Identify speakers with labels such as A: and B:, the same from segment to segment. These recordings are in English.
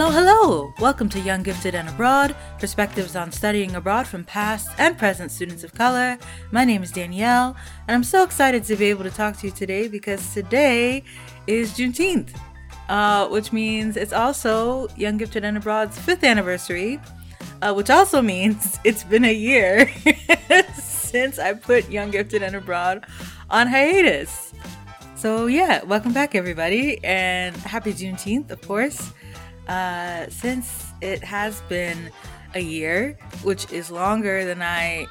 A: Hello, hello! Welcome to Young Gifted and Abroad, perspectives on studying abroad from past and present students of color. My name is Danielle, and I'm so excited to be able to talk to you today because today is Juneteenth, uh, which means it's also Young Gifted and Abroad's fifth anniversary, uh, which also means it's been a year since I put Young Gifted and Abroad on hiatus. So, yeah, welcome back, everybody, and happy Juneteenth, of course. Uh, since it has been a year, which is longer than I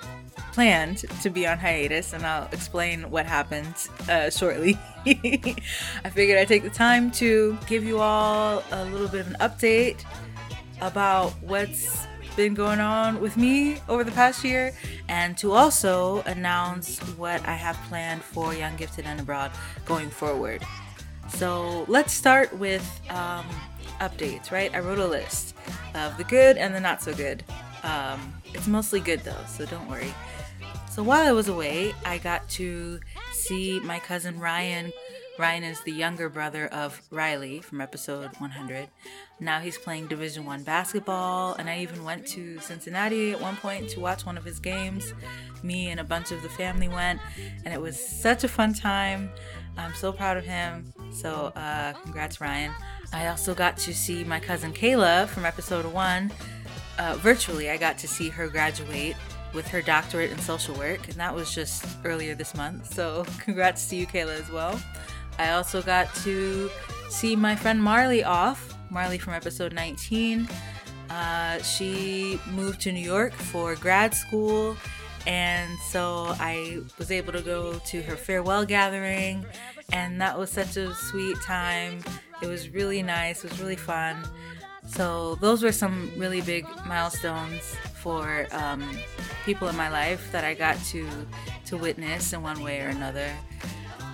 A: planned to be on hiatus, and I'll explain what happened uh, shortly. I figured I'd take the time to give you all a little bit of an update about what's been going on with me over the past year and to also announce what I have planned for Young Gifted and Abroad going forward. So let's start with um, updates, right? I wrote a list of the good and the not so good. Um, it's mostly good though, so don't worry. So while I was away, I got to see my cousin Ryan. Ryan is the younger brother of Riley from episode 100. Now he's playing Division 1 basketball and I even went to Cincinnati at one point to watch one of his games. Me and a bunch of the family went and it was such a fun time. I'm so proud of him. So uh, congrats Ryan. I also got to see my cousin Kayla from episode one. Uh, virtually, I got to see her graduate with her doctorate in social work, and that was just earlier this month. So, congrats to you, Kayla, as well. I also got to see my friend Marley off, Marley from episode 19. Uh, she moved to New York for grad school, and so I was able to go to her farewell gathering, and that was such a sweet time. It was really nice, it was really fun. So, those were some really big milestones for um, people in my life that I got to, to witness in one way or another.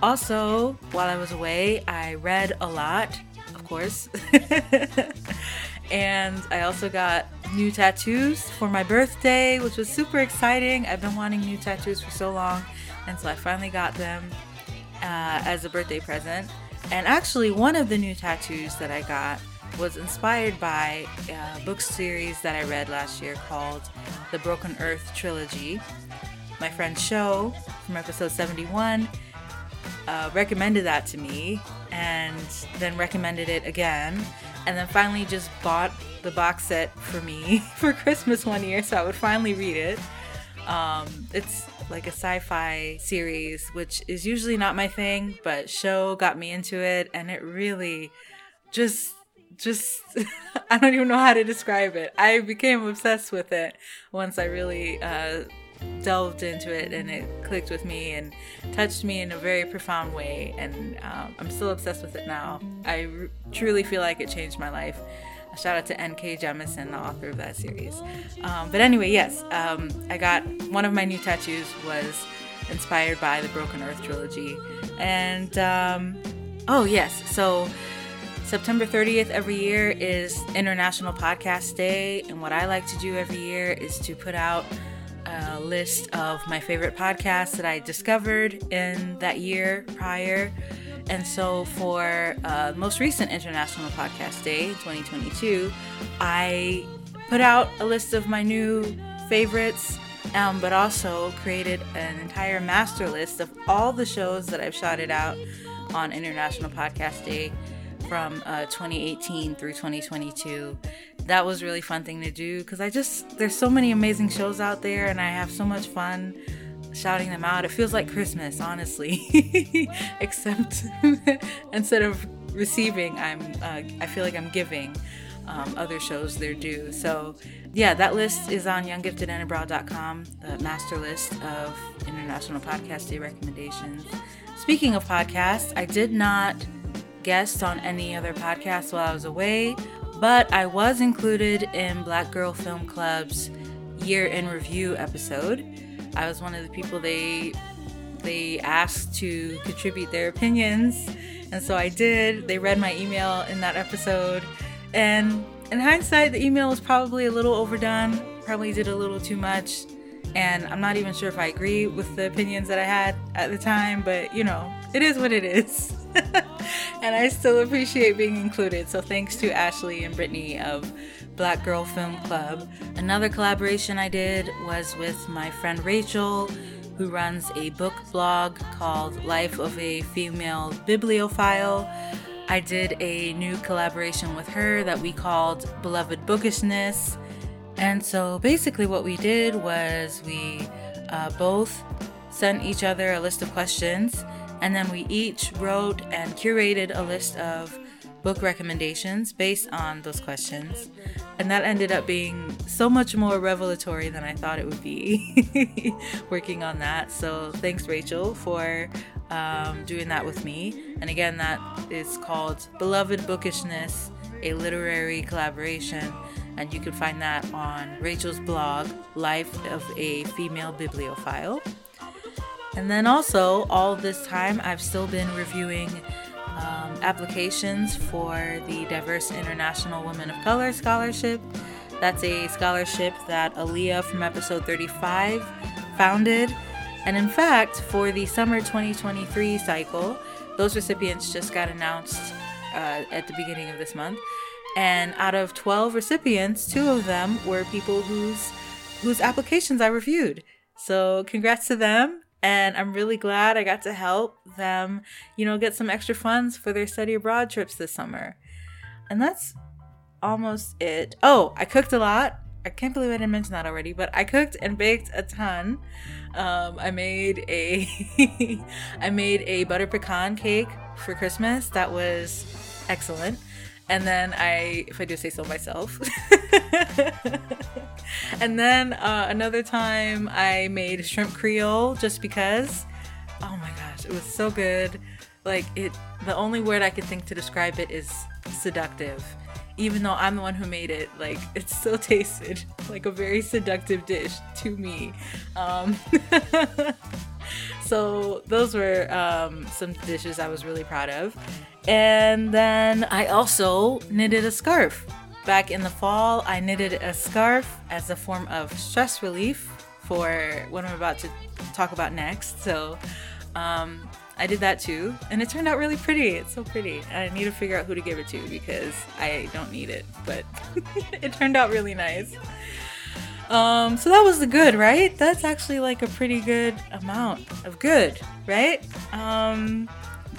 A: Also, while I was away, I read a lot, of course. and I also got new tattoos for my birthday, which was super exciting. I've been wanting new tattoos for so long, and so I finally got them uh, as a birthday present. And actually, one of the new tattoos that I got was inspired by a book series that I read last year called The Broken Earth Trilogy. My friend Show from episode 71 uh, recommended that to me and then recommended it again and then finally just bought the box set for me for Christmas one year so I would finally read it. Um, it's like a sci-fi series, which is usually not my thing, but show got me into it, and it really just just I don't even know how to describe it. I became obsessed with it once I really uh, delved into it, and it clicked with me and touched me in a very profound way. And um, I'm still obsessed with it now. I r- truly feel like it changed my life. A shout out to N.K. Jemisin, the author of that series. Um, but anyway, yes, um, I got one of my new tattoos was inspired by the Broken Earth trilogy. And um, oh, yes, so September 30th every year is International Podcast Day. And what I like to do every year is to put out a list of my favorite podcasts that I discovered in that year prior. And so, for uh, most recent International Podcast Day 2022, I put out a list of my new favorites, um, but also created an entire master list of all the shows that I've shouted out on International Podcast Day from uh, 2018 through 2022. That was really fun thing to do because I just there's so many amazing shows out there, and I have so much fun shouting them out. It feels like Christmas, honestly. Except instead of receiving, I'm uh, I feel like I'm giving um, other shows their due. So yeah, that list is on younggiftedandabroad.com, the master list of International Podcast Day recommendations. Speaking of podcasts, I did not guest on any other podcasts while I was away, but I was included in Black Girl Film Club's year in review episode. I was one of the people they they asked to contribute their opinions, and so I did. They read my email in that episode, and in hindsight, the email was probably a little overdone. Probably did a little too much, and I'm not even sure if I agree with the opinions that I had at the time. But you know, it is what it is. and I still appreciate being included. So thanks to Ashley and Brittany of Black Girl Film Club. Another collaboration I did was with my friend Rachel, who runs a book blog called Life of a Female Bibliophile. I did a new collaboration with her that we called Beloved Bookishness. And so basically, what we did was we uh, both sent each other a list of questions, and then we each wrote and curated a list of book recommendations based on those questions. And that ended up being so much more revelatory than I thought it would be working on that. So thanks, Rachel, for um, doing that with me. And again, that is called Beloved Bookishness, a literary collaboration. And you can find that on Rachel's blog, Life of a Female Bibliophile. And then also, all this time, I've still been reviewing um, applications for the Diverse International Women of Color Scholarship. That's a scholarship that Aaliyah from episode 35 founded. And in fact, for the summer 2023 cycle, those recipients just got announced uh, at the beginning of this month. And out of 12 recipients, two of them were people whose whose applications I reviewed. So congrats to them and I'm really glad I got to help them, you know, get some extra funds for their study abroad trips this summer. And that's almost it. Oh, I cooked a lot. I can't believe I didn't mention that already, but I cooked and baked a ton. Um, I made a I made a butter pecan cake for Christmas that was excellent. And then I, if I do say so myself. and then uh, another time I made shrimp creole just because. Oh my gosh, it was so good. Like it, the only word I can think to describe it is seductive. Even though I'm the one who made it, like it still tasted like a very seductive dish to me. Um, so those were um, some dishes I was really proud of. And then I also knitted a scarf. Back in the fall, I knitted a scarf as a form of stress relief for what I'm about to talk about next. So um, I did that too, and it turned out really pretty. It's so pretty. I need to figure out who to give it to because I don't need it, but it turned out really nice. Um, so that was the good, right? That's actually like a pretty good amount of good, right? Um,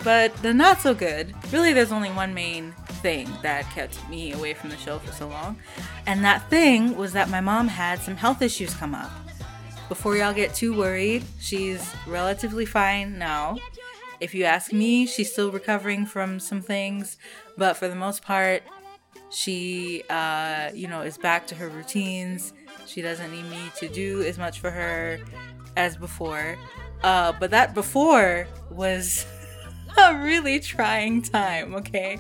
A: but the not so good, really, there's only one main thing that kept me away from the show for so long. And that thing was that my mom had some health issues come up. Before y'all get too worried, she's relatively fine now. If you ask me, she's still recovering from some things, but for the most part, she, uh, you know, is back to her routines. She doesn't need me to do as much for her as before. Uh, but that before was a really trying time, okay?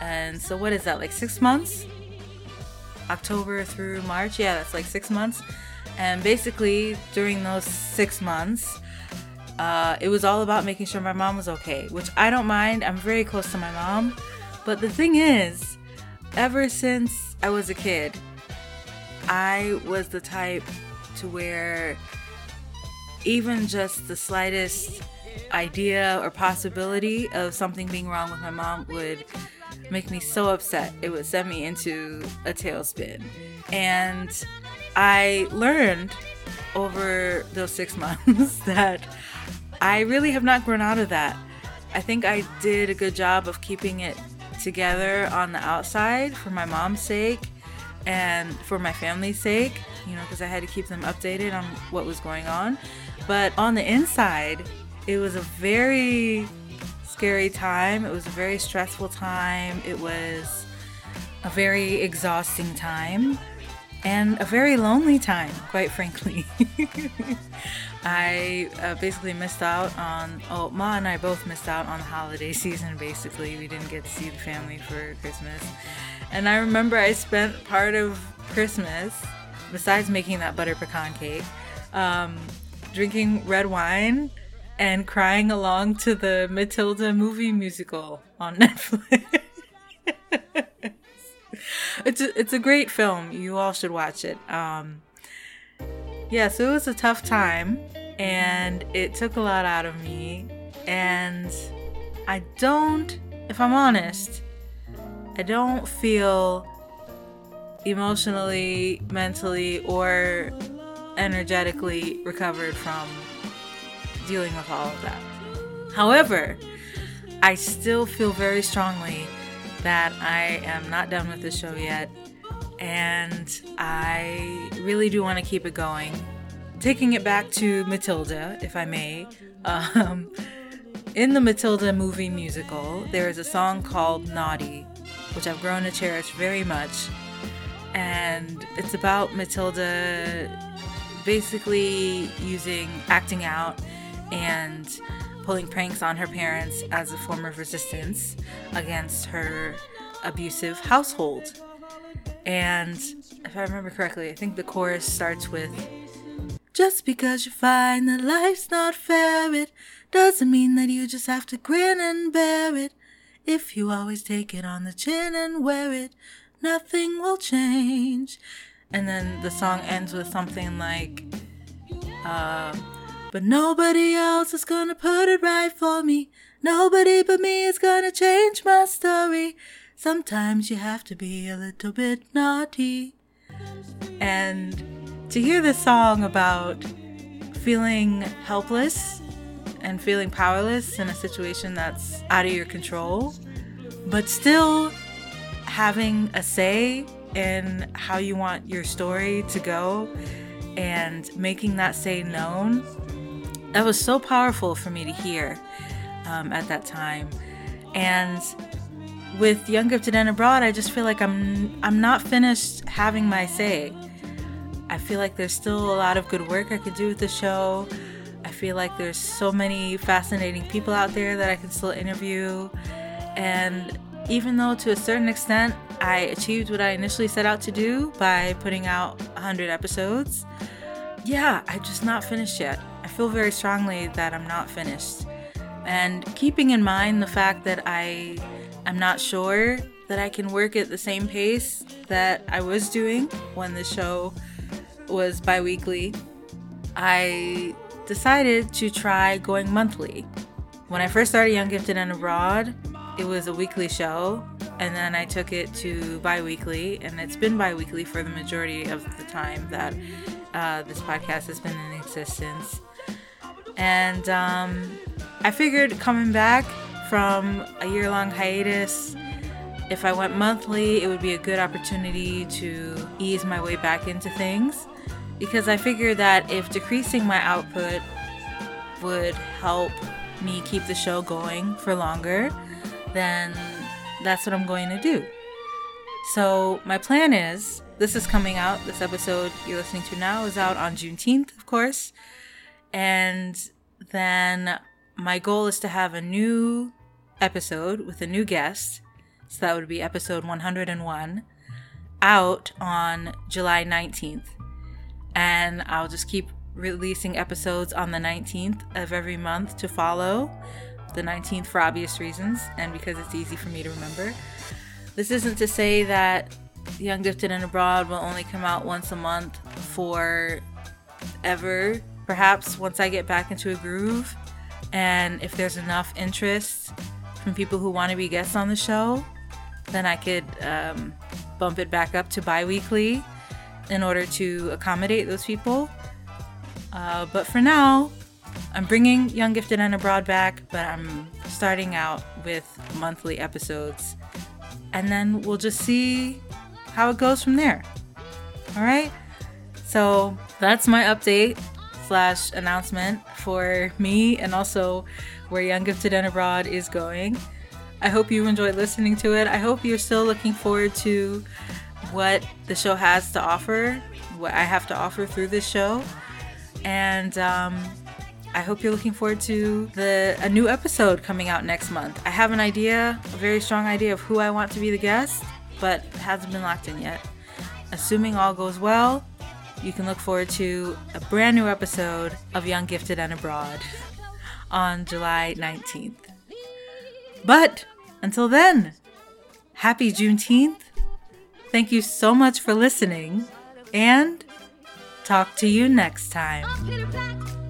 A: And so, what is that, like six months? October through March? Yeah, that's like six months. And basically, during those six months, uh, it was all about making sure my mom was okay, which I don't mind. I'm very close to my mom. But the thing is, ever since I was a kid, I was the type to where even just the slightest idea or possibility of something being wrong with my mom would make me so upset. It would send me into a tailspin. And I learned over those six months that I really have not grown out of that. I think I did a good job of keeping it together on the outside for my mom's sake and for my family's sake, you know, because I had to keep them updated on what was going on. But on the inside, it was a very scary time. It was a very stressful time. It was a very exhausting time and a very lonely time, quite frankly. I uh, basically missed out on, oh, Ma and I both missed out on the holiday season, basically. We didn't get to see the family for Christmas. And I remember I spent part of Christmas, besides making that butter pecan cake, um, drinking red wine and crying along to the Matilda movie musical on Netflix. it's a, it's a great film. You all should watch it. Um, yeah, so it was a tough time, and it took a lot out of me, and I don't if I'm honest, I don't feel emotionally, mentally, or energetically recovered from dealing with all of that. However, I still feel very strongly that I am not done with the show yet, and I really do want to keep it going. Taking it back to Matilda, if I may. Um, in the Matilda movie musical, there is a song called Naughty, which I've grown to cherish very much. And it's about Matilda basically using acting out and pulling pranks on her parents as a form of resistance against her abusive household. And if I remember correctly, I think the chorus starts with Just because you find that life's not fair, it doesn't mean that you just have to grin and bear it. If you always take it on the chin and wear it, nothing will change. And then the song ends with something like, uh, but nobody else is gonna put it right for me. Nobody but me is gonna change my story. Sometimes you have to be a little bit naughty. And to hear this song about feeling helpless and feeling powerless in a situation that's out of your control, but still having a say in how you want your story to go and making that say known that was so powerful for me to hear um, at that time. And with Young Gifted and Abroad, I just feel like I'm I'm not finished having my say. I feel like there's still a lot of good work I could do with the show. I feel like there's so many fascinating people out there that I can still interview. And even though to a certain extent I achieved what I initially set out to do by putting out 100 episodes, yeah, I'm just not finished yet feel very strongly that I'm not finished. And keeping in mind the fact that I am not sure that I can work at the same pace that I was doing when the show was bi weekly, I decided to try going monthly. When I first started Young Gifted and Abroad, it was a weekly show, and then I took it to bi weekly, and it's been bi weekly for the majority of the time that uh, this podcast has been in existence. And um, I figured coming back from a year long hiatus, if I went monthly, it would be a good opportunity to ease my way back into things. Because I figured that if decreasing my output would help me keep the show going for longer, then that's what I'm going to do. So, my plan is this is coming out, this episode you're listening to now is out on Juneteenth, of course. And then my goal is to have a new episode with a new guest. So that would be episode 101 out on July 19th. And I'll just keep releasing episodes on the 19th of every month to follow. The 19th for obvious reasons and because it's easy for me to remember. This isn't to say that Young Gifted and Abroad will only come out once a month for ever perhaps once I get back into a groove and if there's enough interest from people who want to be guests on the show, then I could um, bump it back up to bi weekly in order to accommodate those people. Uh, but for now, I'm bringing Young Gifted and Abroad back, but I'm starting out with monthly episodes. And then we'll just see how it goes from there. All right? So that's my update slash announcement for me and also where Young Gifted and Abroad is going. I hope you enjoyed listening to it. I hope you're still looking forward to what the show has to offer, what I have to offer through this show. And um, I hope you're looking forward to the a new episode coming out next month. I have an idea, a very strong idea of who I want to be the guest, but it hasn't been locked in yet. Assuming all goes well, you can look forward to a brand new episode of Young Gifted and Abroad on July 19th. But until then, happy Juneteenth. Thank you so much for listening, and talk to you next time.